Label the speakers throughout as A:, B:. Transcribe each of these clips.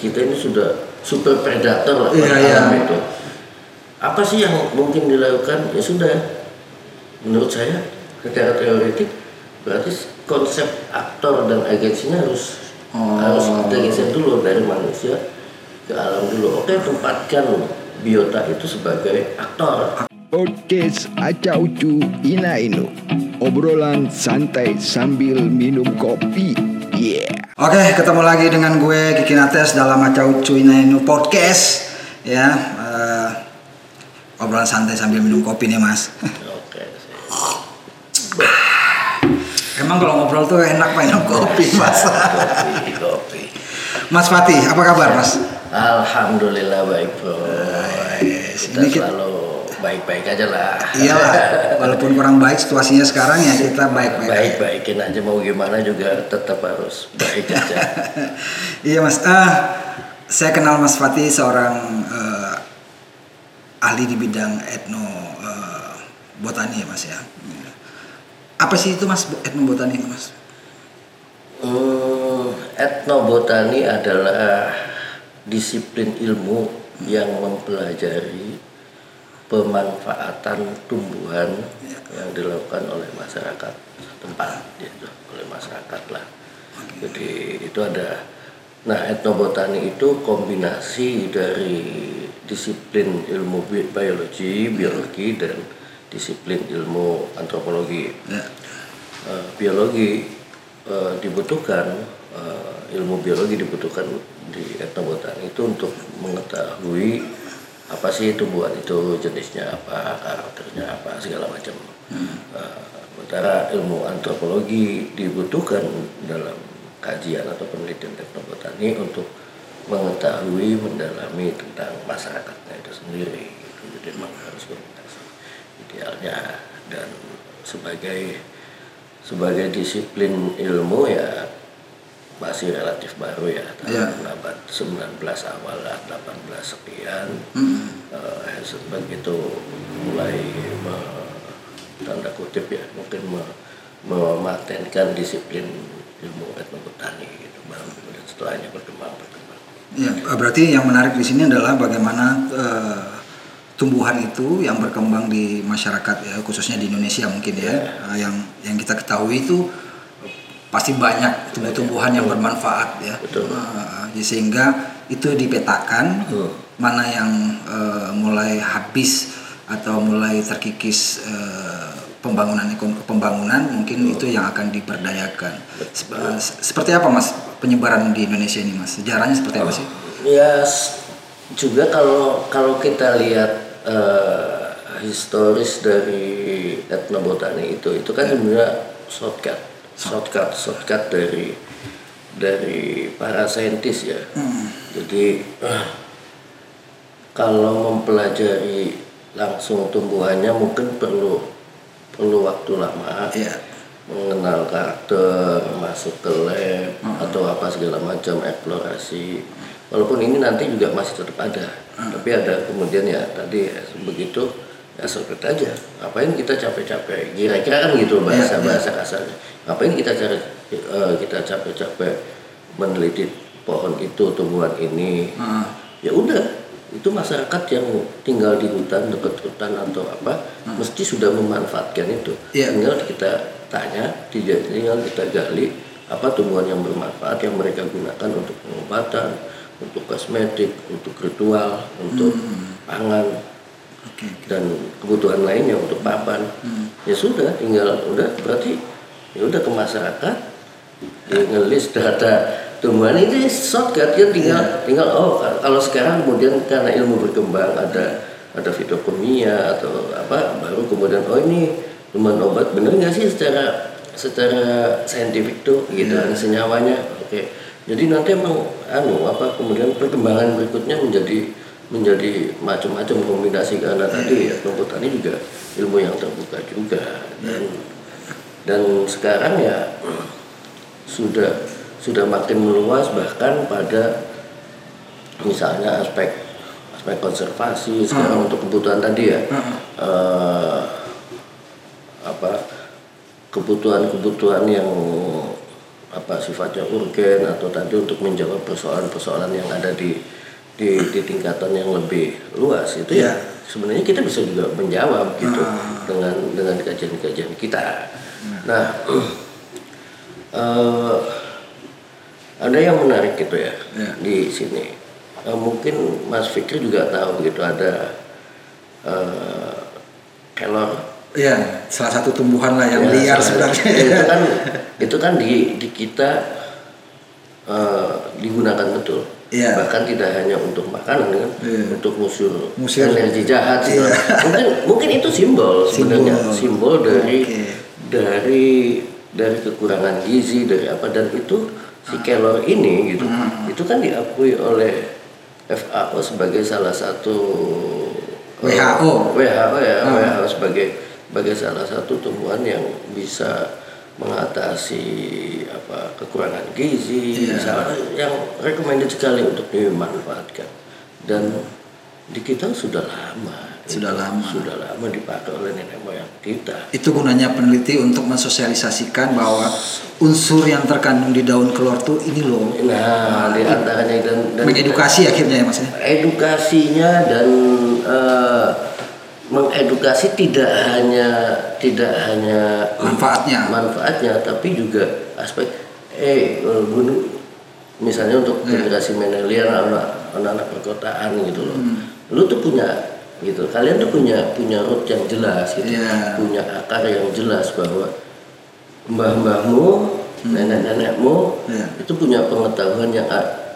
A: kita ini sudah super predator lah
B: Iya,
A: pada
B: iya.
A: alam itu. Apa sih yang mungkin dilakukan? Ya sudah, menurut saya secara teoretik berarti konsep aktor dan agensinya harus
B: Oh.
A: harus kita geser dulu dari manusia ke alam dulu. Oke, tempatkan biota itu sebagai aktor.
C: Podcast Aca Ucu Ina Inu Obrolan santai sambil minum kopi Yeah
B: Oke, ketemu lagi dengan gue Kiki Nates dalam Acau Cuinainu Podcast ya. eh, obrolan santai sambil minum kopi nih, Mas.
A: Oke.
B: Emang kalau ngobrol tuh enak minum kopi, Mas.
A: Kopi, kopi.
B: Mas Fatih, apa kabar, Mas?
A: Alhamdulillah baik bro.
B: Ini
A: Kita
B: kita-
A: selalu baik-baik aja lah.
B: Iyalah, walaupun kurang baik situasinya sekarang ya kita baik-baik. aja.
A: Baik-baikin aja mau gimana juga tetap harus baik aja.
B: Iya mas, Ah, saya kenal Mas Fatih seorang eh, ahli di bidang etno eh, botani ya mas ya. Apa sih itu mas etnobotani itu mas?
A: Hmm, etnobotani adalah disiplin ilmu yang mempelajari pemanfaatan tumbuhan yang dilakukan oleh masyarakat tempat gitu, oleh masyarakat lah. Jadi itu ada nah etnobotani itu kombinasi dari disiplin ilmu bi- biologi, biologi dan disiplin ilmu antropologi.
B: Ya.
A: Eh, biologi eh, dibutuhkan eh, ilmu biologi dibutuhkan di etnobotani itu untuk mengetahui apa sih tumbuhan itu jenisnya apa karakternya apa segala macam. Eh, sementara ilmu antropologi dibutuhkan dalam kajian atau penelitian etnobotani untuk mengetahui mendalami tentang masyarakatnya itu sendiri. Gitu. Jadi memang harus komunikasi idealnya dan sebagai sebagai disiplin ilmu ya masih relatif baru ya tahun abad 19 awal lah 18 sekian. Eh, begitu mulai me- tanda kutip ya mungkin me- mematenkan disiplin ilmu etnobotani gitu baru kemudian setelahnya berkembang berkembang.
B: Ya, berarti yang menarik di sini adalah bagaimana eh, tumbuhan itu yang berkembang di masyarakat ya khususnya di Indonesia mungkin ya. eh, yang yang kita ketahui itu pasti banyak tumbuh-tumbuhan yang bermanfaat ya.
A: Betul.
B: Eh, sehingga itu dipetakan
A: Hmm.
B: mana yang eh, mulai habis atau mulai terkikis eh, pembangunan ekon- pembangunan mungkin itu yang akan diperdayakan Sep- eh, seperti apa mas penyebaran di Indonesia ini mas? Sejarahnya seperti apa sih?
A: Ya juga kalau kalau kita lihat eh, historis dari etnobotani itu itu kan sebenarnya shortcut shortcut shortcut dari dari para saintis ya. Jadi eh, kalau mempelajari langsung tumbuhannya mungkin perlu perlu waktu lama
B: Iya.
A: mengenal karakter, masuk ke lab atau apa segala macam eksplorasi. Walaupun ini nanti juga masih tetap ada, tapi ada kemudian ya tadi ya, begitu ya seperti aja. Ngapain kita capek-capek? Kira-kira kan gitu bahasa bahasa kasarnya. Ngapain kita cari eh, kita capek-capek meneliti pohon itu, tumbuhan ini? Ya udah, itu masyarakat yang tinggal di hutan dekat hutan atau apa mesti sudah memanfaatkan itu
B: Iya.
A: tinggal kita tanya tinggal kita gali apa tumbuhan yang bermanfaat yang mereka gunakan untuk pengobatan untuk kosmetik untuk ritual untuk pangan
B: Oke.
A: Dan kebutuhan lainnya untuk papan. Ya sudah tinggal udah berarti ya udah ke masyarakat dia ngelis data tumbuhan. Ini shortcut kan tinggal tinggal oh kalau sekarang kemudian karena ilmu berkembang ada ada fitokimia atau apa baru kemudian oh ini tumbuhan obat. Bener nggak sih secara secara saintifik tuh gitu kan senyawanya? Oke. Jadi nanti emang anu apa kemudian perkembangan berikutnya menjadi menjadi macam-macam kombinasi karena tadi ya tani juga ilmu yang terbuka juga. Dan dan sekarang ya sudah sudah makin meluas bahkan pada misalnya aspek aspek konservasi sekarang untuk kebutuhan tadi ya. Eh, apa kebutuhan-kebutuhan yang apa sifatnya urgen atau tadi untuk menjawab persoalan-persoalan yang ada di di, di tingkatan yang lebih luas itu ya
B: Iya.
A: sebenarnya kita bisa juga menjawab gitu
B: Ah.
A: dengan dengan kajian-kajian kita. Nah, eh, ada yang menarik gitu ya
B: Iya.
A: di sini. Eh, mungkin Mas Fikri juga tahu gitu ada eh, kelor
B: Iya, salah satu tumbuhan lah yang
A: Ya,
B: liar sebenarnya.
A: itu kan itu kan di di kita eh, digunakan betul
B: Iya.
A: bahkan tidak hanya untuk makanan kan
B: Iya.
A: untuk musur,
B: Musir.
A: energi jahat
B: Iya.
A: segala. mungkin mungkin itu simbol sebenarnya
B: Simbol.
A: simbol dari
B: Oke.
A: dari dari kekurangan gizi dari apa dan itu si kelor ini gitu
B: Hmm.
A: itu kan diakui oleh FAO sebagai salah satu
B: WHO.
A: WHO ya
B: Hmm.
A: WHO sebagai sebagai salah satu tumbuhan yang bisa mengatasi apa kekurangan gizi misalnya yang recommended sekali untuk dimanfaatkan dan di kita sudah lama
B: Sudah
A: itu,
B: lama.
A: sudah lama dipakai oleh nenek moyang kita
B: Itu gunanya peneliti untuk mensosialisasikan bahwa unsur yang terkandung di daun kelor tuh ini loh.
A: nah di antaranya dan, dan
B: Mengedukasi akhirnya ya Mas ya.
A: edukasinya dan eh, mengedukasi tidak hanya tidak hanya
B: Manfaatnya.
A: manfaatnya tapi juga aspek eh gunung misalnya untuk
B: Iya.
A: generasi milenial anak anak perkotaan gitu loh
B: Hmm.
A: lu tuh punya gitu kalian tuh punya punya root yang jelas gitu
B: Iya.
A: punya akar yang jelas bahwa mbah-mbahmu nenek-nenekmu
B: Hmm. Iya.
A: itu punya pengetahuan yang ah,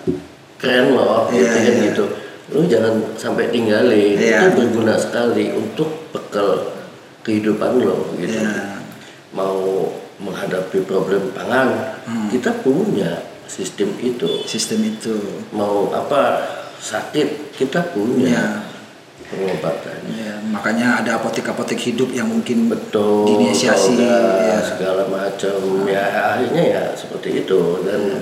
A: keren loh gitu
B: Iya,
A: kan
B: iya.
A: gitu lu jangan sampai tinggalin
B: Iya.
A: itu berguna sekali untuk bekal kehidupan lo gitu
B: Iya.
A: mau menghadapi problem pangan
B: Hmm.
A: kita punya sistem itu
B: Sistem itu.
A: mau apa sakit kita punya
B: Iya.
A: pengobatannya
B: Ya, makanya ada apotek-apotek hidup yang mungkin
A: betul
B: diinisiasi. ya.
A: segala macam ya akhirnya ya seperti itu dan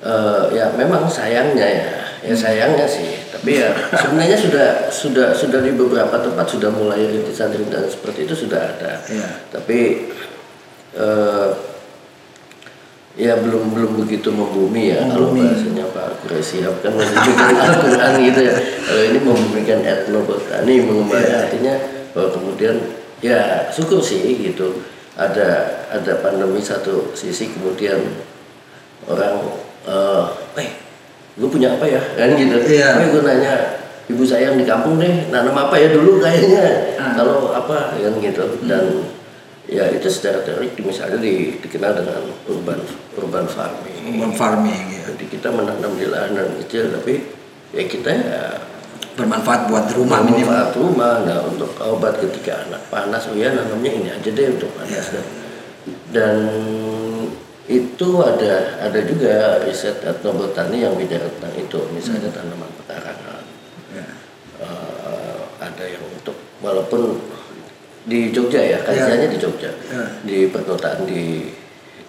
A: eh, ya memang sayangnya ya ya sayangnya sih tapi ya sebenarnya sudah sudah sudah di beberapa tempat sudah mulai rintisan-rintisan seperti itu sudah ada
B: Iya.
A: tapi eh, ya belum belum begitu membumi ya kalau
B: Membumi.
A: bahasanya Pak Quraisy kan membumikan Al-Quran gitu ya kalau ini membumikan etnobotani mengembali
B: Iya.
A: artinya bahwa kemudian ya syukur sih gitu ada ada pandemi satu sisi kemudian orang eh eh lu punya apa ya kan gitu
B: Iya.
A: eh gue nanya ibu saya yang di kampung deh nanam apa ya dulu kayaknya
B: Ah.
A: kalau apa kan gitu dan ya itu secara teori misalnya di, dikenal dengan urban urban farming
B: Urban farming ya.
A: jadi kita menanam di lahan kecil tapi ya kita ya
B: Bermanfaat buat rumah minimal.
A: manfaat rumah nah untuk obat ketika anak panas oh ya nanamnya ini aja deh untuk panas dan dan itu ada ada juga riset etnobotani yang bicara tentang itu. Misalnya tanaman pekarangan
B: Ya.
A: Eh, ada yang untuk walaupun di Jogja ya kajiannya di Jogja.
B: Ya.
A: di perkotaan di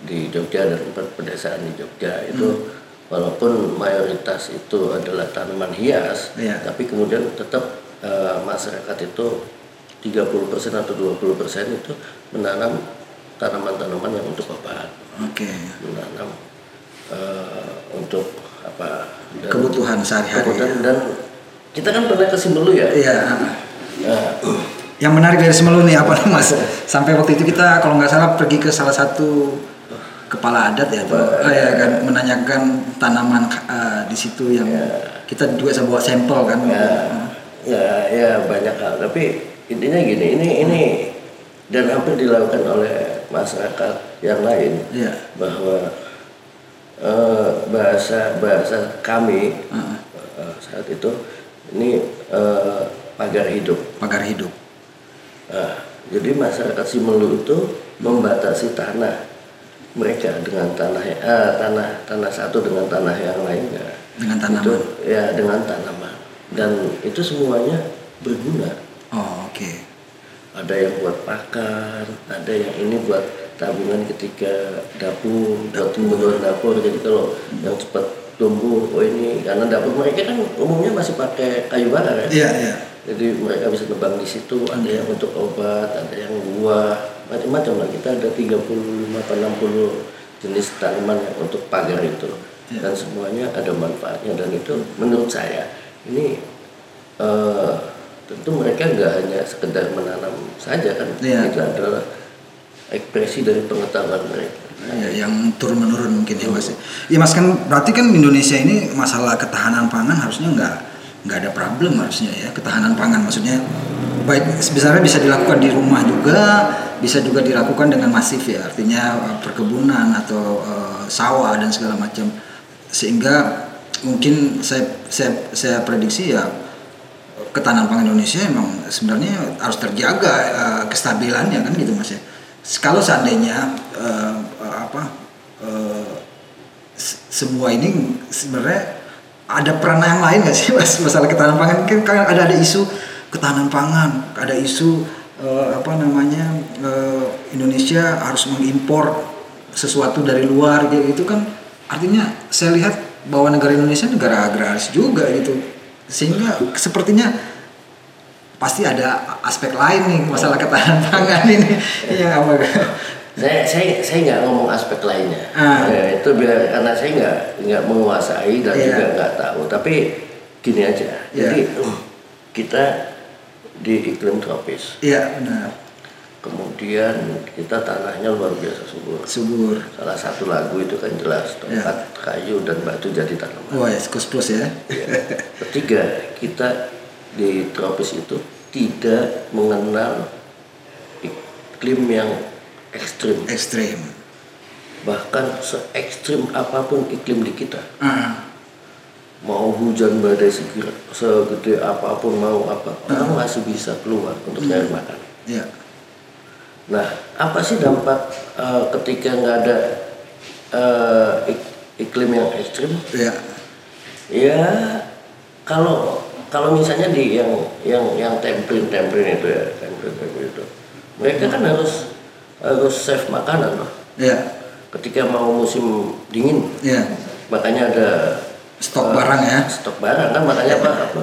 A: di Jogja dan pedesaan di Jogja itu walaupun mayoritas itu adalah tanaman hias
B: Ya.
A: tapi kemudian tetap eh, masyarakat itu 30% atau 20% itu menanam tanaman-tanaman yang untuk obat
B: Oke.
A: menanam eh, untuk apa dan-
B: Kebutuhan sehari-hari.
A: kebutuhan dan kita kan pernah ke Simelu ya
B: Iya.
A: Nah,
B: Yang menarik dari Semelu nih apa mas? Sampai waktu itu kita kalau nggak salah pergi ke salah satu kepala adat ya, Ah, ya kan menanyakan tanaman eh, di situ yang kita juga bisa bawa sampel kan.
A: ya, ya, ya banyak hal. Tapi intinya gini, ini ini dan hampir dilakukan oleh masyarakat yang lain
B: Iya.
A: bahwa eh, bahasa bahasa kami
B: Heeh.
A: eh, saat itu ini eh, pagar hidup.
B: Pagar hidup.
A: Nah, jadi masyarakat Simelu itu membatasi tanah mereka dengan tanah eh, tanah tanah satu dengan tanah yang lainnya.
B: Dengan tanaman.
A: Itu, ya dengan tanaman dan itu semuanya berguna.
B: Oh oke.
A: Ada yang buat pakan, ada yang ini buat tabungan ketika dapur, buat kebutuhan dapur. Jadi kalau yang cepat tumbuh, oh ini karena dapur mereka kan umumnya masih pakai kayu bakar ya.
B: Iya iya.
A: Jadi mereka bisa nebang di situ, ada yang untuk obat, ada yang buah, macam-macam lah. Kita ada 35 atau 60 jenis tanaman yang untuk pagar itu
B: Ya.
A: dan semuanya ada manfaatnya dan itu menurut saya ini eh, tentu mereka nggak hanya sekedar menanam saja kan
B: Ya.
A: itu adalah ekspresi dari pengetahuan mereka
B: Ya, yang turun menurun mungkin ya mas. Iya mas kan berarti kan Indonesia ini masalah ketahanan pangan harusnya nggak nggak ada problem harusnya ya ketahanan pangan maksudnya baik sebenarnya bisa dilakukan di rumah juga bisa juga dilakukan dengan masif ya artinya eh, perkebunan atau eh, sawah dan segala macam sehingga mungkin saya saya saya prediksi ya ketahanan pangan Indonesia emang sebenarnya harus terjaga eh, kestabilannya kan gitu mas ya. Kalau seandainya eh, apa eh, se- semua ini sebenarnya ada peran yang lain nggak sih mas masalah ketahanan pangan? Kan kan ada ada isu ketahanan pangan ada isu eh, apa namanya eh, Indonesia harus mengimpor sesuatu dari luar gitu. Itu kan artinya saya lihat bahwa negara Indonesia negara agraris juga gitu sehingga sepertinya pasti ada aspek lain nih masalah ketahanan pangan ini. Ya apa
A: saya saya saya nggak ngomong aspek lainnya.
B: Ah.
A: Ya, itu biar karena saya nggak nggak menguasai dan
B: Iya.
A: juga nggak tahu. Tapi gini aja.
B: Iya.
A: jadi kita di iklim tropis.
B: Iya benar
A: kemudian kita tanahnya luar biasa subur.
B: Subur.
A: Salah satu lagu itu kan jelas
B: Iya.
A: tempat kayu dan batu jadi tanaman.
B: Wah ya plus plus ya.
A: Ya. ketiga kita di tropis itu tidak mengenal iklim yang ekstrim.
B: Ekstrim.
A: Bahkan se ekstrim apa pun iklim di kita.
B: Ah
A: mau hujan badai segera segede apa pun mau apa orang masih bisa keluar untuk cari makan
B: ya
A: nah apa sih dampak eh, ketika nggak ada ik- iklim yang ekstrim?
B: Ya
A: ya kalau kalau misalnya di yang yang yang temprin temprin itu ya temprin temprin itu mereka kan harus harus save makanan loh.
B: Ya
A: ketika mau musim dingin.
B: Ya
A: makanya ada
B: stok
A: eh,
B: barang ya.
A: stok barang kan makanya apa apa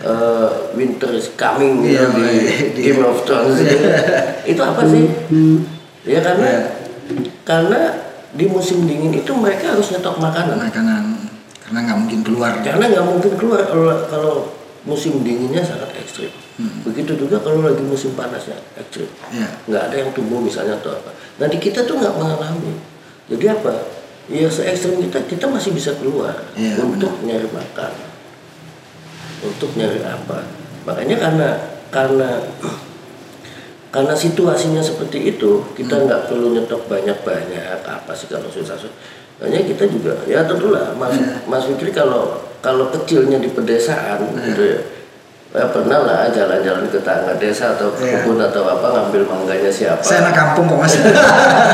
A: eh, winter is coming
B: Iya,
A: gitu di
B: di-
A: Game of Thrones. Itu. itu apa sih? Ya karena
B: Iya.
A: karena di musim dingin itu mereka harus nyetok makanan.
B: Makanan. Karena nggak mungkin keluar.
A: Karena nggak mungkin keluar kalau kalau musim dinginnya sangat ekstrim. Begitu juga kalau lagi musim panasnya ekstrim.
B: Ya
A: nggak ada yang tumbuh misalnya atau apa. Nah di kita tuh nggak mengalami. Jadi apa? Ya se ekstrim kita kita masih bisa keluar
B: Iya,
A: untuk nyari makan untuk nyari apa makanya karena karena karena situasinya seperti itu kita
B: Hmm.
A: nggak perlu nyetok banyak banyak apa sih kalau susah susah makanya kita juga ya tentulah mas
B: Iya.
A: mas Fikri kalau kalau kecilnya di pedesaan
B: Iya.
A: gitu ya ya pernah lah jalan-jalan ke tangga desa atau ke
B: Iya.
A: kebun atau apa ngambil mangganya siapa
B: saya anak kampung kok mas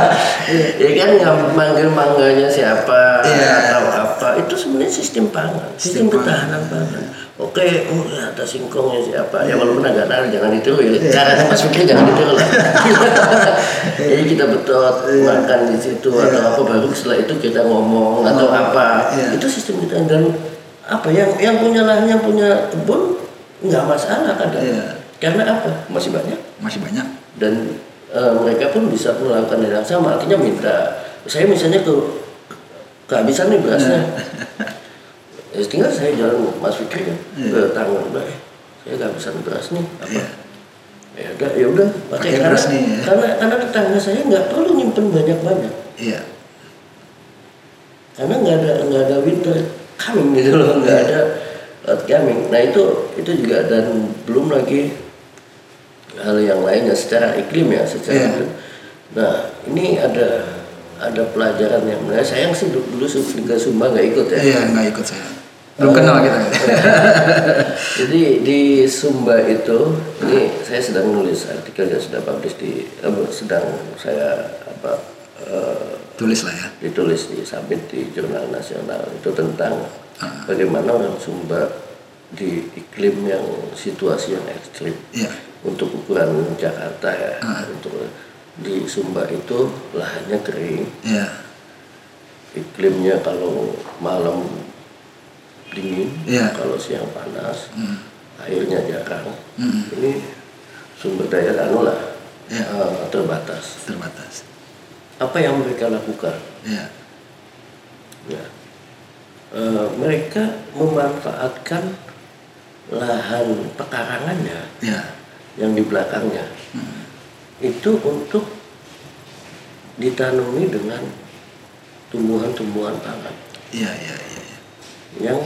A: ya kan ngambil manggil mangganya siapa
B: Iya.
A: atau apa itu sebenarnya sistem pangan
B: Sistem
A: ketahanan pangan oke oh ya ada singkongnya siapa? Ya walaupun agak aneh jangan ditiru ya. Caranya Mas Fikri jangan ditiru lah. Jadi kita betot makan di situ atau apa baru setelah itu kita ngomong atau apa.
B: Iya.
A: itu sistem kita. Dan apa yang yang punya lahan yang punya kebun nggak masalah kadang.
B: Iya.
A: karena apa? Masih banyak.
B: Masih banyak.
A: Dan eh, mereka pun bisa melakukan hal yang sama. Artinya minta saya misalnya ke kehabisan nih berasnya ya tinggal saya jalan Mas Fikri kan?
B: Iya.
A: ke tangan udah eh, saya kehabisan beras nih apa?
B: Iya.
A: ya udah ya udah pakai karena
B: beras nih, ya.
A: karena karena tetangga saya nggak perlu nyimpen banyak banyak
B: iya.
A: Karena nggak ada nggak ada winter coming gitu loh nggak
B: Iya.
A: ada out coming. Nah itu itu juga dan belum lagi hal yang lainnya secara iklim ya secara iklim. Nah ini ada ada pelajaran yang menarik sayang sih dulu, dulu Liga Sumba nggak ikut ya.
B: Iya nggak ikut saya belum kenal kita.
A: Jadi di Sumba itu ini saya sedang nulis artikel yang sudah publish di apa, sedang saya apa eh,
B: tulis lah ya.
A: ditulis di submit di jurnal nasional. Itu tentang
B: Ah.
A: bagaimana orang Sumba di iklim yang situasi yang ekstrim.
B: Iya.
A: Untuk ukuran Jakarta ya.
B: Ah.
A: untuk di Sumba itu lahannya kering.
B: Iya.
A: Iklimnya kalau malam dingin
B: Iya.
A: kalau siang panas
B: Hmm.
A: airnya jarang
B: Hmm.
A: ini sumber daya anu lah
B: Iya.
A: eh, terbatas
B: terbatas
A: apa yang mereka lakukan
B: ya
A: ya Eh, mereka memanfaatkan lahan pekarangannya
B: ya
A: yang di belakangnya itu untuk ditanami dengan tumbuhan-tumbuhan pangan
B: iya iya iya iya.
A: yang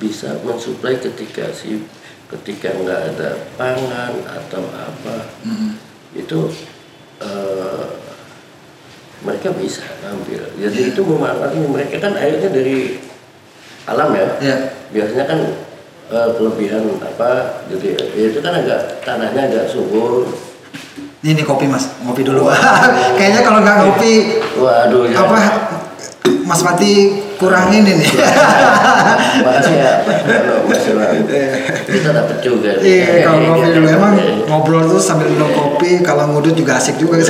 A: bisa mensuplai ketika si ketika nggak ada pangan atau apa.
B: Mm-mm.
A: itu eh, mereka bisa ngambil. Jadi itu memanfaatkan mereka kan airnya dari alam ya.
B: Ya
A: biasanya kan eh, kelebihan apa jadi ya itu kan agak tanahnya agak subur.
B: Ini, ini kopi mas. Ngopi dulu. Kayaknya kalau nggak ngopi
A: waduh ya.
B: apa Mas Pati kurang ini nih
A: makasih ya Pak kalau masalah kita dapat juga
B: Iya, kalau ngopi dulu emang ngobrol tuh sambil minum kopi, kalau ngudut juga asik juga.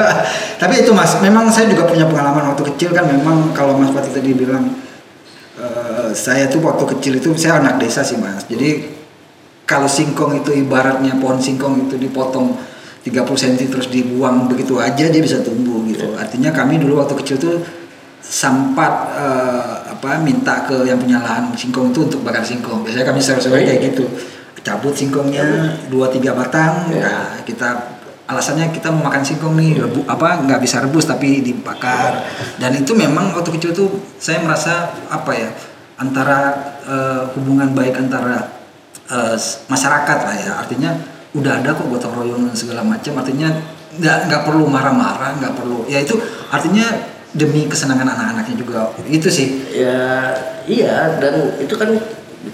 B: Tapi itu mas, memang saya juga punya pengalaman waktu kecil kan memang kalau Mas Pati tadi bilang eh, saya tuh waktu kecil itu saya anak desa sih mas. Jadi kalau singkong itu ibaratnya pohon singkong itu dipotong 30 cm terus dibuang begitu aja dia bisa tumbuh gitu. Artinya kami dulu waktu kecil tuh sempat eh, apa minta ke yang punya lahan singkong itu untuk bakar singkong. Biasanya kami sore-sore kayak gitu. Cabut singkongnya dua tiga batang.
A: Ya.
B: Nah, kita alasannya kita mau makan singkong nih rebu, apa nggak bisa rebus tapi dibakar. Dan itu memang waktu kecil tuh saya merasa apa ya antara eh, hubungan baik antara eh, masyarakat lah ya. Artinya udah ada kok gotong royong dan segala macam. Artinya nggak nggak perlu marah-marah, nggak perlu. Ya itu artinya demi kesenangan anak-anaknya juga. Itu sih.
A: ya iya dan itu kan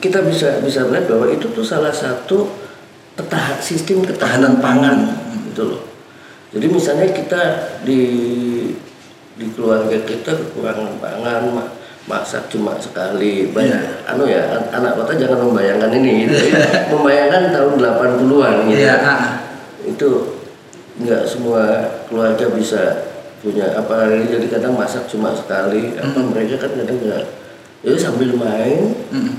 A: kita bisa bisa melihat bahwa itu tuh salah satu ketahan sistem ketahanan pangan gitu loh jadi misalnya kita di di keluarga kita kekurangan pangan ma- masak cuma sekali banyak anu ya an- anak kota jangan membayangkan ini gitu ya. membayangkan tahun 80-an gitu
B: Iya, ah.
A: itu nggak semua keluarga bisa punya apa jadi kadang masak cuma sekali apa mereka kan kadang nggak jadi sambil main
B: Mm.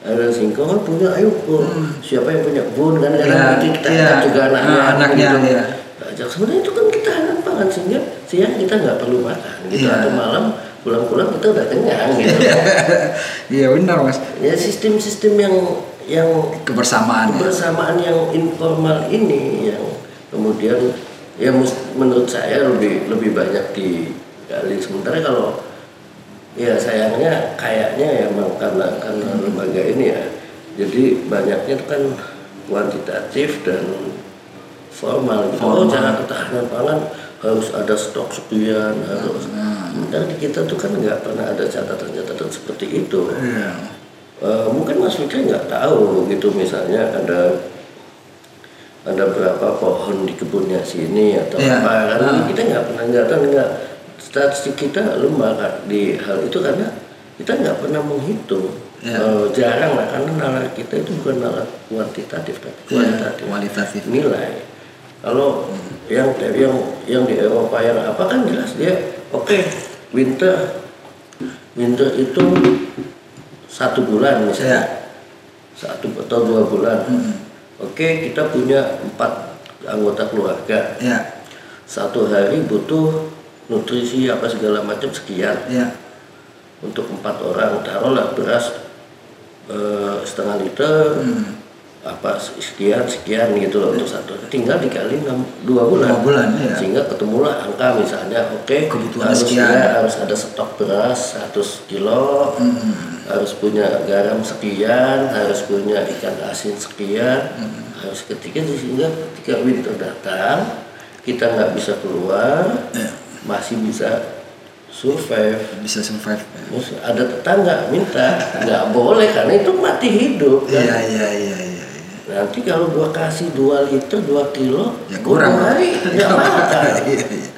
A: ada singkong kan punya ayo kok siapa yang punya kebun kan kadang
B: Iya,
A: nanti kita
B: iya.
A: ajak juga anaknya
B: Ah, anaknya,
A: gitu.
B: iya.
A: ajak sebenarnya itu kan kita anak pangan sehingga siang kita nggak perlu makan gitu
B: Iya.
A: atau malam pulang-pulang kita udah kenyang gitu
B: Iya benar mas.
A: ya sistem-sistem yang yang
B: Kebersamaan. ya.
A: kebersamaan yang informal ini yang kemudian ya menurut saya lebih lebih banyak digali. Sementara kalau ya sayangnya kayaknya ya memang karena karena lembaga ini ya. Jadi banyaknya itu kan kuantitatif dan formal gitu. Oh, cara ketahanan pangan harus ada stok sekian harus. sementara di kita tuh kan nggak pernah ada catatan-catatan seperti itu.
B: Iya.
A: Eh, mungkin Mas Fikri nggak tahu gitu misalnya ada ada berapa pohon di kebunnya sini atau
B: Iya.
A: apa kan
B: Ah.
A: kita nggak pernah nggak tahu nggak statistik kita lemah kan di hal itu karena kita nggak pernah menghitung
B: Iya.
A: Eh, jarang lah karena nalar kita itu bukan nalar kuantitatif tapi kualitatif
B: Iya, kualitatif.
A: nilai kalau yang yang yang di Eropa yang apa kan jelas dia oke winter winter itu satu bulan misalnya
B: Iya.
A: satu atau dua bulan
B: Mm.
A: Oke kita punya empat anggota keluarga
B: Iya.
A: satu hari butuh nutrisi apa segala macam sekian
B: Iya.
A: untuk empat orang taruhlah beras eh, setengah liter
B: Hmm.
A: apa sekian sekian gitu loh untuk satu tinggal dikali enam dua bulan
B: Dua bulan, iya.
A: sehingga ketemulah angka misalnya oke
B: Kebutuhan
A: harus
B: sekian.
A: ya, harus ada stok beras 100 kilo
B: Hmm.
A: Harus punya garam sekian harus punya ikan asin sekian
B: Hmm.
A: harus ketika sehingga ketika winter datang kita nggak bisa keluar
B: Iya.
A: masih bisa survive
B: Bisa survive.
A: Terus ada tetangga minta nggak boleh karena itu mati hidup kan?
B: Iya iya iya iya. iya.
A: nanti kalau gua kasih 2 liter 2 kilo
B: Ya kurang.
A: hari nggak makan
B: Iya iya.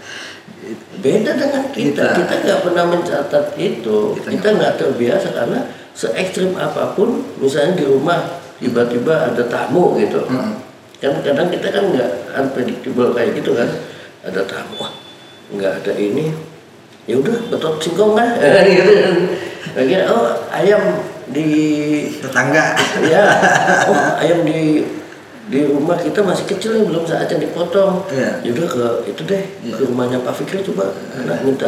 A: Beda dengan kita.
B: Kita.
A: kita nggak pernah mencatat itu.
B: Kita
A: nggak terbiasa karena se ekstrim apa pun misalnya di rumah tiba-tiba ada tamu gitu.
B: Mm.
A: kan kadang kita kan nggak unpredictable kayak gitu kan. Ada tamu wah nggak ada ini. Ya udah betot singkong kan gitu kan. Akhirnya, oh ayam di
B: Tetangga.
A: ya oh ayam di di rumah kita masih kecil nih belum saatnya dipotong
B: Iya.
A: ya udah ke itu deh ke rumahnya Pak Fikri coba anak minta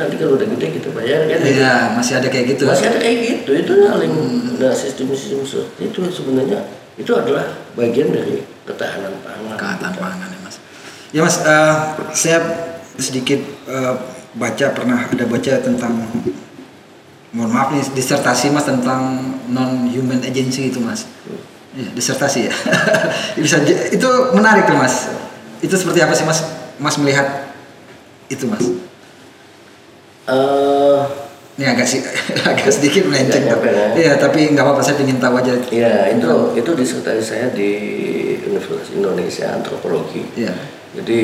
A: nanti kalau udah gede kita bayar kan
B: Iya, masih ada kayak gitu.
A: masih ada kayak gitu itu saling nah sistem-sistem itu sebenarnya itu adalah bagian dari ketahanan pangan kita.
B: pangan ya mas. Ya mas, eh, saya sedikit eh, baca pernah ada baca tentang mohon maaf nih disertasi mas tentang non human agency itu mas. Iya, disertasi ya. Bisa itu menarik tuh mas. Itu seperti apa sih mas? Mas melihat itu mas.
A: Eh,
B: Ini agak sih agak sedikit melenceng. Tapi-
A: apa-apa ya.
B: Iya, tapi nggak apa-apa saya ingin tahu aja.
A: ya itu itu disertasi saya di Universitas Indonesia Antropologi
B: Iya.
A: Jadi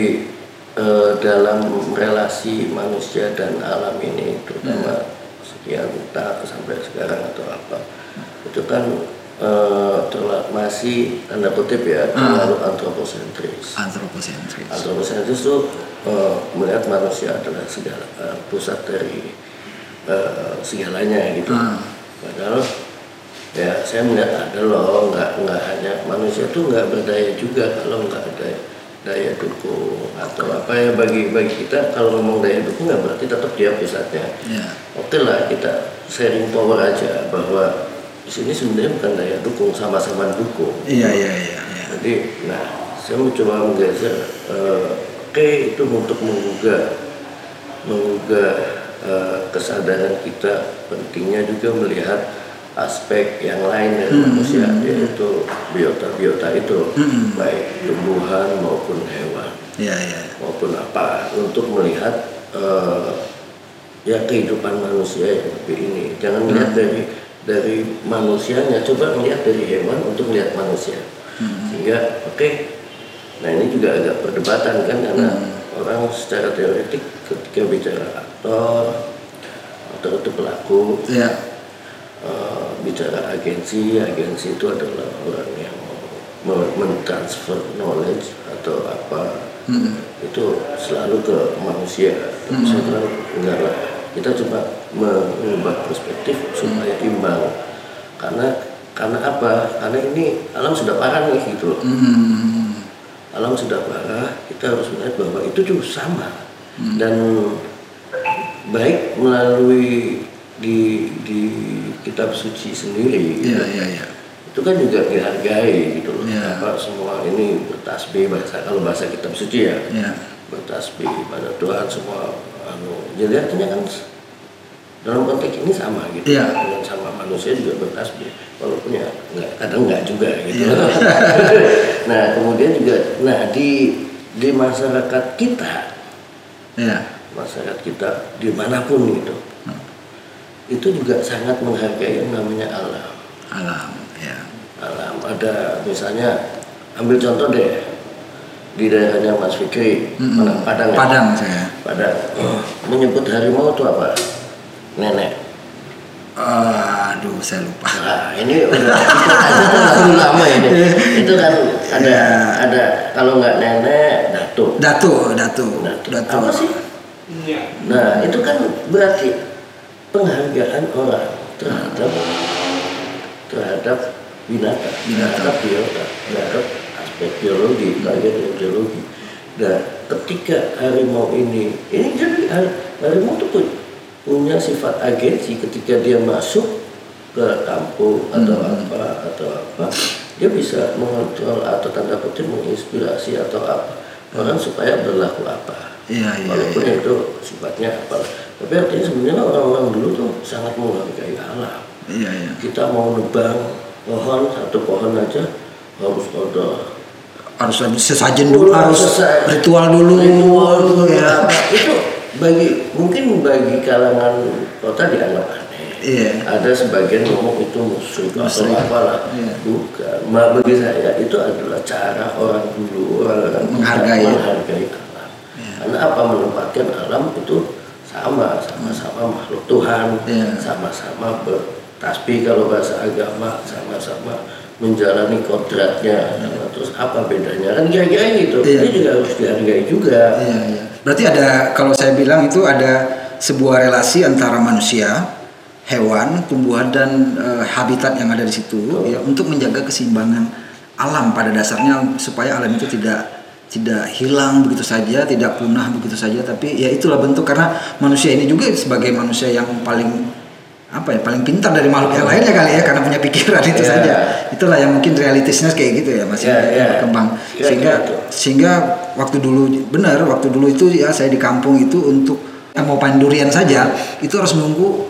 A: eh, dalam relasi manusia dan alam ini terutama sekian tak sampai sekarang atau apa itu kan terla- masih tanda kutip ya terlalu antroposentris.
B: Antroposentris.
A: Antroposentris itu eh, melihat manusia adalah segala eh, pusat dari eh, segalanya gitu.
B: Ah.
A: Padahal ya saya melihat ada loh nggak nggak hanya manusia tuh nggak berdaya juga kalau nggak ada daya dukung atau apa ya bagi bagi kita kalau ngomong daya dukung nggak berarti tetap dia pusatnya.
B: Iya.
A: Oke lah kita sharing power aja bahwa di sini sebenarnya bukan daya dukung sama-sama dukung.
B: Iya iya iya. iya.
A: Jadi, nah, saya mencoba menggeser, eh, oke itu untuk menggugah, menggugah eh, kesadaran kita pentingnya juga melihat aspek yang lain dari manusia, yaitu biota-biota itu, baik tumbuhan maupun hewan
B: Iya iya.
A: maupun apa, untuk melihat eh, ya kehidupan manusia yang lebih ini. Jangan melihat dari dari manusianya, coba melihat dari hewan untuk melihat manusia. Sehingga oke, nah ini juga agak perdebatan kan karena orang secara teoretik ketika bicara aktor, aktor itu pelaku,
B: Iya.
A: eh, bicara agensi, agensi itu adalah orang yang mentransfer knowledge atau apa itu selalu ke manusia. Tapi Saya bilang enggak lah, kita coba mengubah perspektif supaya imbang. Karena karena apa? Karena ini alam sudah parah nih gitu loh.
B: Hmm.
A: Alam sudah parah, kita harus melihat bahwa itu juga sama. Dan baik melalui di di kitab suci sendiri gitu,
B: Iya iya iya.
A: itu kan juga dihargai gitu loh
B: Iya.
A: apa semua ini bertasbih bahasa kalau bahasa kitab suci ya
B: Iya.
A: bertasbih pada Tuhan semua anu jadi artinya kan dalam konteks ini sama gitu
B: Iya.
A: dengan sama manusia juga bertasbih walaupun ya nggak kadang nggak juga gitu
B: Iya.
A: nah kemudian juga nah di di masyarakat kita
B: Iya.
A: masyarakat kita di mana pun itu
B: Hmm.
A: itu juga sangat menghargai yang namanya alam
B: Alam. Ya.
A: alam ada misalnya ambil contoh deh di daerahnya Mas Fikri
B: Mm-mm.
A: mana Padang ya?
B: Padang saya.
A: Padang menyebut harimau itu apa nenek
B: Ah, aduh saya lupa.
A: nah ini udah itu tuh lagu lama ini itu kan ada
B: Iya.
A: ada kalau nggak nenek datuk
B: Datu, datu,
A: Datuk.
B: datu.
A: apa sih nah itu kan berarti penghargaan orang terhadap terhadap binatang,
B: Binatang.
A: terhadap biota, terhadap aspek biologi, bagian dari biologi. Nah, ketika harimau ini, ini jadi har- harimau itu punya sifat agensi ketika dia masuk ke kampung atau apa atau apa, dia bisa mengontrol atau tanda kutip menginspirasi atau apa orang supaya berlaku apa.
B: Iya, iya,
A: Walaupun
B: iya.
A: itu sifatnya apa. Tapi artinya sebenarnya orang-orang dulu tuh sangat menghargai alam
B: Iya, iya.
A: kita mau nebang pohon satu pohon aja harus ada
B: Harus sesajen dulu,
A: Harus
B: harus ritual dulu.
A: ritual dulu
B: ya.
A: itu bagi mungkin bagi kalangan kota dianggap aneh
B: Iya.
A: ada sebagian ngomong itu musuh atau apalah
B: Iya.
A: bukan Ma, bagi saya itu adalah cara orang dulu kita
B: Menghargai.
A: menghargai alam
B: Iya.
A: karena apa menempatkan alam itu sama sama-sama makhluk Tuhan
B: Iya.
A: sama-sama bertasbih kalau bahasa agama sama-sama menjalani kodratnya. Nah, terus apa bedanya? Kan kira-kira gitu
B: Iya.
A: ini juga harus dihargai juga.
B: Iya, iya. Berarti ada kalau saya bilang itu ada sebuah relasi antara manusia, hewan, tumbuhan dan eh, habitat yang ada di situ ya untuk menjaga keseimbangan alam pada dasarnya supaya alam itu tidak tidak hilang begitu saja, tidak punah begitu saja, tapi ya itulah bentuk karena manusia ini juga sebagai manusia yang paling apa ya paling pintar dari makhluk yang lainnya kali ya karena punya pikiran itu
A: Yeah.
B: saja itulah yang mungkin realitasnya kayak gitu ya mas
A: Yeah,
B: yang
A: yeah.
B: berkembang
A: Kira-kira
B: sehingga
A: gitu.
B: sehingga waktu dulu benar waktu dulu itu ya saya di kampung itu untuk mau panen durian saja itu harus menunggu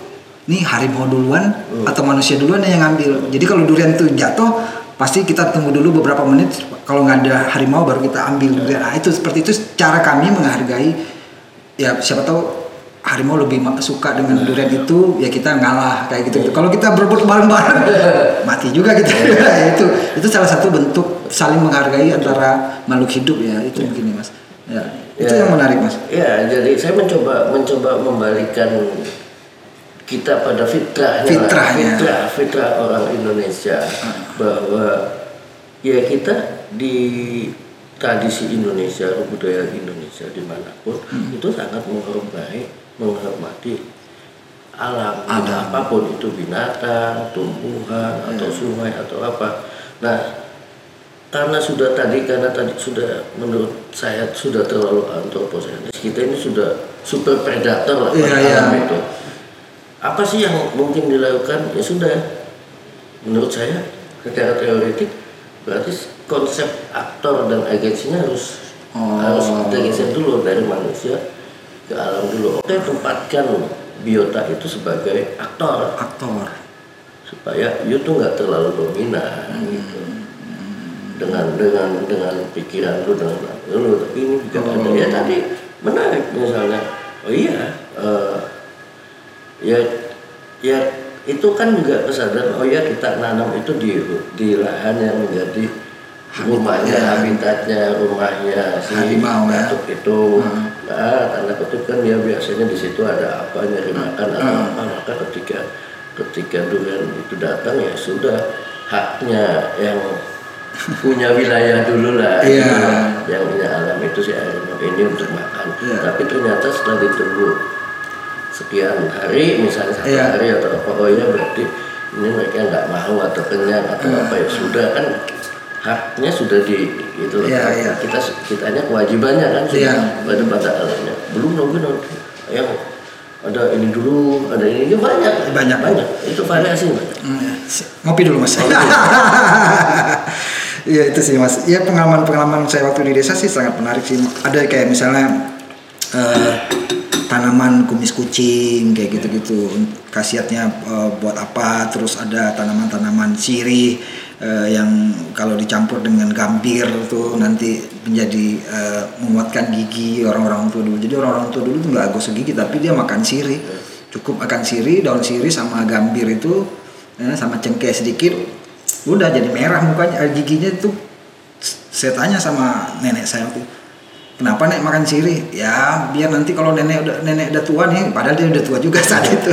B: nih harimau duluan
A: Hmm.
B: atau manusia duluan yang ngambil jadi kalau durian itu jatuh pasti kita tunggu dulu beberapa menit kalau nggak ada harimau baru kita ambil durian nah, itu seperti itu cara kami menghargai ya siapa tahu harimau lebih suka dengan durian itu ya kita ngalah kayak gitu, kalau kita berebut bareng-bareng mati juga kita itu itu salah satu bentuk saling menghargai antara makhluk hidup ya itu mungkin ya mas. Ya itu
A: Ya.
B: yang menarik mas.
A: Ya, jadi saya mencoba mencoba membalikan kita pada fitrahnya.
B: Fitrahnya.
A: fitrah, fitrah orang Indonesia. Bahwa ya kita di tradisi Indonesia, budaya Indonesia di mana pun itu sangat menghormati, menghormati alam,
B: Alam.
A: apa pun itu binatang, tumbuhan atau sungai atau apa. Nah, karena sudah tadi karena tadi sudah menurut saya sudah terlalu antroposentris kita ini sudah super predator lah pada
B: Iya, iya.
A: alam itu apa sih yang mungkin dilakukan ya sudah menurut saya secara teoretik berarti konsep aktor dan agensinya harus
B: Oh.
A: harus kita geser dulu dari manusia ke alam dulu oke tempatkan biota itu sebagai aktor
B: aktor
A: supaya you tuh nggak terlalu dominan gitu dengan dengan dengan pikiran lu dengan lu tapi ini juga
B: Oh.
A: ada ya tadi menarik misalnya oh iya eh, ya ya itu kan juga kesadaran oh ya kita nanam itu di di lahan yang menjadi rumahnya
B: Habitatnya.
A: rumahnya si
B: Harimau, ya.
A: itu
B: Hmm.
A: Nah tanda kutip kan dia biasanya di situ ada apa nyari makan atau
B: Hmm.
A: apa maka ketika ketika durian itu datang ya sudah haknya yang punya wilayah dulu lah gitu. yang punya alam itu si harimau ini untuk makan
B: Iya.
A: tapi ternyata setelah ditunggu sekian hari misalnya satu
B: Iya.
A: hari atau apa oh ya berarti ini mereka nggak mau atau kenyang atau
B: Iya.
A: apa ya sudah kan haknya sudah di itu loh
B: Iya, iya.
A: kita kitanya kewajibannya kan sudah
B: Iya.
A: pada pada alamnya belum nunggu nanti yang ada ini dulu ada ini ya banyak
B: Banyak.
A: banyak itu variasi banyak
B: Hmm, ngopi dulu mas Iya itu sih mas. Iya pengalaman-pengalaman saya waktu di desa sih sangat menarik sih. Ada kayak misalnya eh, tanaman kumis kucing kayak gitu-gitu. Khasiatnya eh, buat apa? Terus ada tanaman-tanaman sirih eh, yang kalau dicampur dengan gambir tuh nanti menjadi eh, menguatkan gigi orang-orang tua dulu. Jadi orang-orang tua dulu tuh nggak gosok gigi tapi dia makan sirih. Cukup makan sirih, daun sirih sama gambir itu eh, sama cengkeh sedikit udah jadi merah mukanya giginya itu saya tanya sama nenek saya itu, kenapa nek makan sirih ya biar nanti kalau nenek udah nenek udah tua nih padahal dia udah tua juga saat itu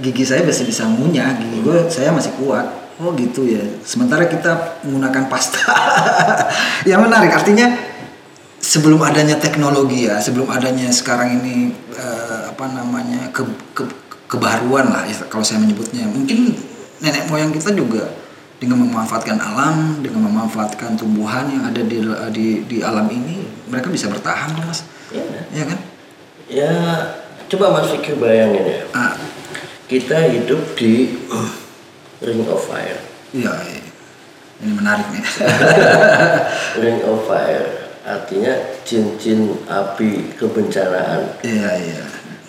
B: gigi saya masih bisa ngunyah gigi gue saya masih kuat oh gitu ya. Sementara kita menggunakan pasta. Yang menarik. Artinya sebelum adanya teknologi ya sebelum adanya sekarang ini eh, apa namanya ke, ke- kebaruan lah ya, kalau saya menyebutnya. Mungkin nenek moyang kita juga dengan memanfaatkan alam dengan memanfaatkan tumbuhan yang ada di di, di alam ini mereka bisa bertahan mas.
A: Ya,
B: ya kan?
A: Ya coba mas Fikri bayangin ya.
B: Ah,
A: kita hidup di ring of fire.
B: Iya iya. ini menarik nih.
A: Ring of fire artinya cincin api kebencanaan.
B: Iya iya.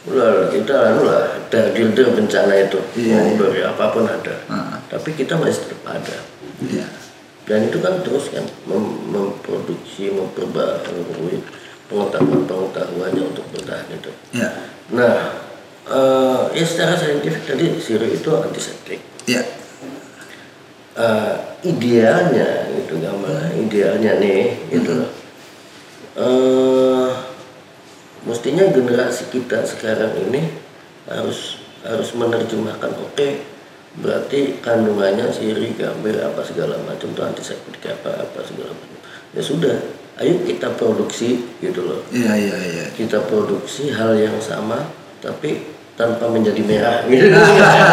A: Ulah, kita lalu lah dari bencana itu.
B: Iya,
A: mau
B: iya.
A: dari apa pun ada.
B: Ah.
A: tapi kita masih tetap ada.
B: Iya.
A: Dan itu kan terus kan mem- memproduksi memperbarui pengetahuan-pengetahuannya untuk bertahan itu.
B: Iya.
A: Nah eh, ya secara saintifik tadi sirih itu antiseptik.
B: Iya
A: Eh, idealnya gitu gambar idealnya nih gitu loh. Eh, mestinya generasi kita sekarang ini harus harus menerjemahkan oke berarti kandungannya sirih gambir apa segala macam itu antiseptik apa apa segala macam. Ya sudah ayo kita produksi gitu loh.
B: Iya iya iya.
A: Kita produksi hal yang sama tapi tanpa menjadi merah gitu.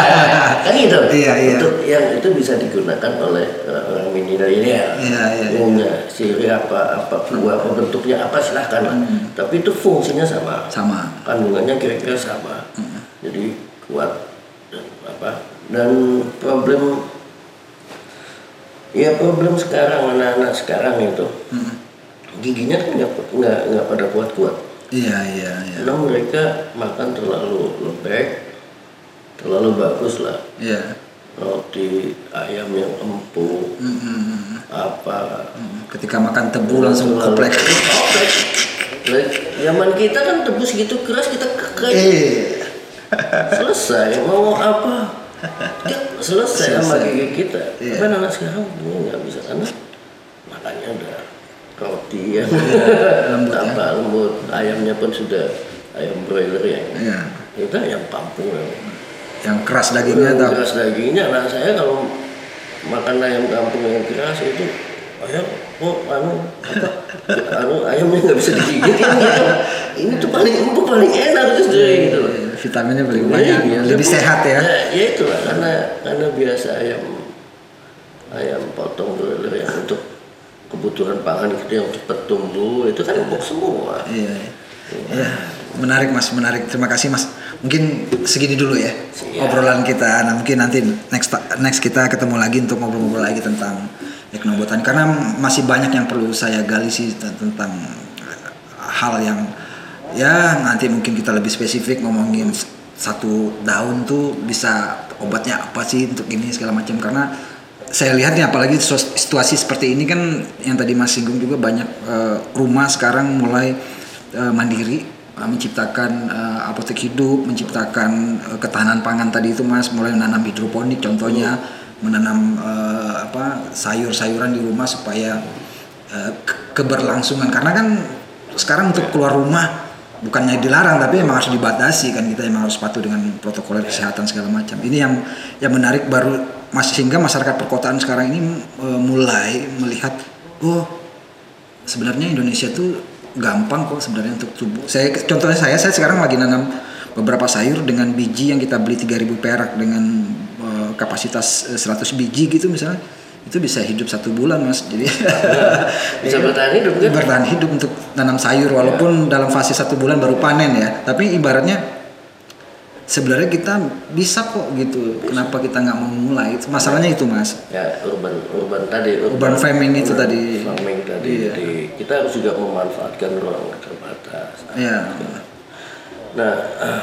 A: kan gitu.
B: Iya, iya.
A: Untuk yang itu bisa digunakan oleh uh, orang milenial.
B: Iya, iya, iya.
A: Umumnya siri apa apa buah apa bentuknya apa silahkan lah.
B: Hmm.
A: Tapi itu fungsinya sama.
B: sama
A: Kandungannya kira-kira sama.
B: Hmm.
A: Jadi kuat dan apa dan problem ya problem sekarang anak-anak sekarang itu
B: Mm.
A: giginya kan nggak nggak pada kuat-kuat
B: iya iya iya.
A: Karena mereka makan terlalu lembek terlalu bagus lah.
B: Iya.
A: Roti ayam yang empuk
B: Mm, mm, mm.
A: apa.
B: Mm. ketika makan tebu langsung koplek
A: zaman kita kan tebus gitu keras kita kekeh
B: eh
A: selesai mau apa? Ya, selesai sama
B: Selesai.
A: gigi kita.
B: Iya.
A: tapi anak sekarang ini nggak bisa karena makannya udah roti ya
B: lembut ya.
A: tambah lembut ayamnya pun sudah ayam broiler yang
B: Iya.
A: kita ayam kampung ya.
B: yang keras dagingnya
A: Yang keras dagingnya nah saya kalau makan ayam kampung yang keras itu ayam oh anu apa anu ayamnya nggak bisa digigit ini gitu. ini tuh paling empuk paling enak terus
B: Iya,
A: deh gitu loh
B: vitaminnya paling banyak
A: Iya,
B: lebih
A: iya.
B: sehat ya
A: ya itulah karena karena biasa ayam ayam potong broiler yang untuk kebutuhan pangan gitu yang cepat tumbuh itu kan empuk semua
B: Iya. Ya, menarik Mas, menarik. Terima kasih Mas. Mungkin segini dulu ya
A: Siap.
B: obrolan kita. Nah, mungkin nanti next next kita ketemu lagi untuk ngobrol-ngobrol lagi tentang etnobotan karena masih banyak yang perlu saya gali sih tentang eh, hal yang ya nanti mungkin kita lebih spesifik ngomongin satu daun tuh bisa obatnya apa sih untuk ini segala macam karena saya lihat nih apalagi situasi seperti ini kan yang tadi Mas singgung juga banyak eh, rumah sekarang mulai eh, mandiri eh, menciptakan eh, apotek hidup, menciptakan eh, ketahanan pangan tadi itu Mas mulai menanam hidroponik contohnya menanam eh, apa sayur-sayuran di rumah supaya ke- keberlangsungan. Karena kan sekarang untuk keluar rumah bukannya dilarang tapi emang harus dibatasi kan kita emang harus patuh dengan protokol kesehatan segala macam. Ini yang yang menarik baru mas sehingga masyarakat perkotaan sekarang ini eh, mulai melihat oh sebenarnya Indonesia tuh gampang kok sebenarnya untuk tubuh. Saya contohnya saya saya sekarang lagi nanam beberapa sayur dengan biji yang kita beli 3000 perak dengan eh, kapasitas eh, 100 biji gitu misalnya itu bisa hidup satu bulan mas. Jadi
A: bisa bertahan hidup kan?
B: Bertahan hidup untuk nanam sayur walaupun dalam fase satu bulan baru panen ya. Tapi ibaratnya sebenarnya kita bisa kok gitu. Kenapa kita nggak mau mulai? Masalahnya itu mas.
A: Ya urban urban tadi
B: Urban farming itu tadi.
A: farming tadi.
B: Iya.
A: jadi kita harus juga memanfaatkan ruang terbatas.
B: Ya
A: nah ah,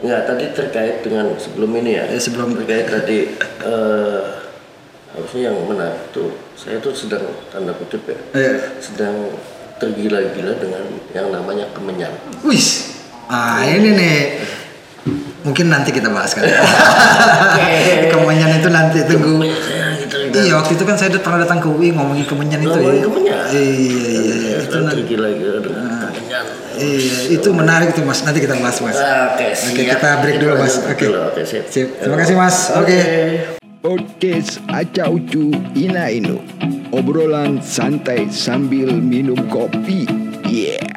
A: nggak tadi terkait dengan sebelum ini ya.
B: Ya, sebelum-
A: terkait tadi eh, harusnya yang menarik tuh saya tuh sedang tanda kutip ya
B: ya
A: sedang tergila-gila dengan yang namanya kemenyan.
B: Wis ah ini nih. Mungkin nanti kita bahas kan. Kemenyan itu nanti tunggu.
A: Saya gitu
B: iya waktu itu kan saya pernah datang ke UI ngomongin kemenyan itu
A: Ngomongin
B: ya.
A: kemenyan.
B: iya iya
A: Ya,
B: itu
A: saya
B: nanti.
A: tergila-gila dengan kemenyan.
B: Iya itu menarik tuh mas. Nanti kita bahas mas.
A: Oke,
B: Oke, kita break dulu, Mas.
A: Oke. sip.
B: Sip. Terima kasih, Mas. Oke.
C: Podcast Aca Ucu Ina Inu. Obrolan santai sambil minum kopi. Yeah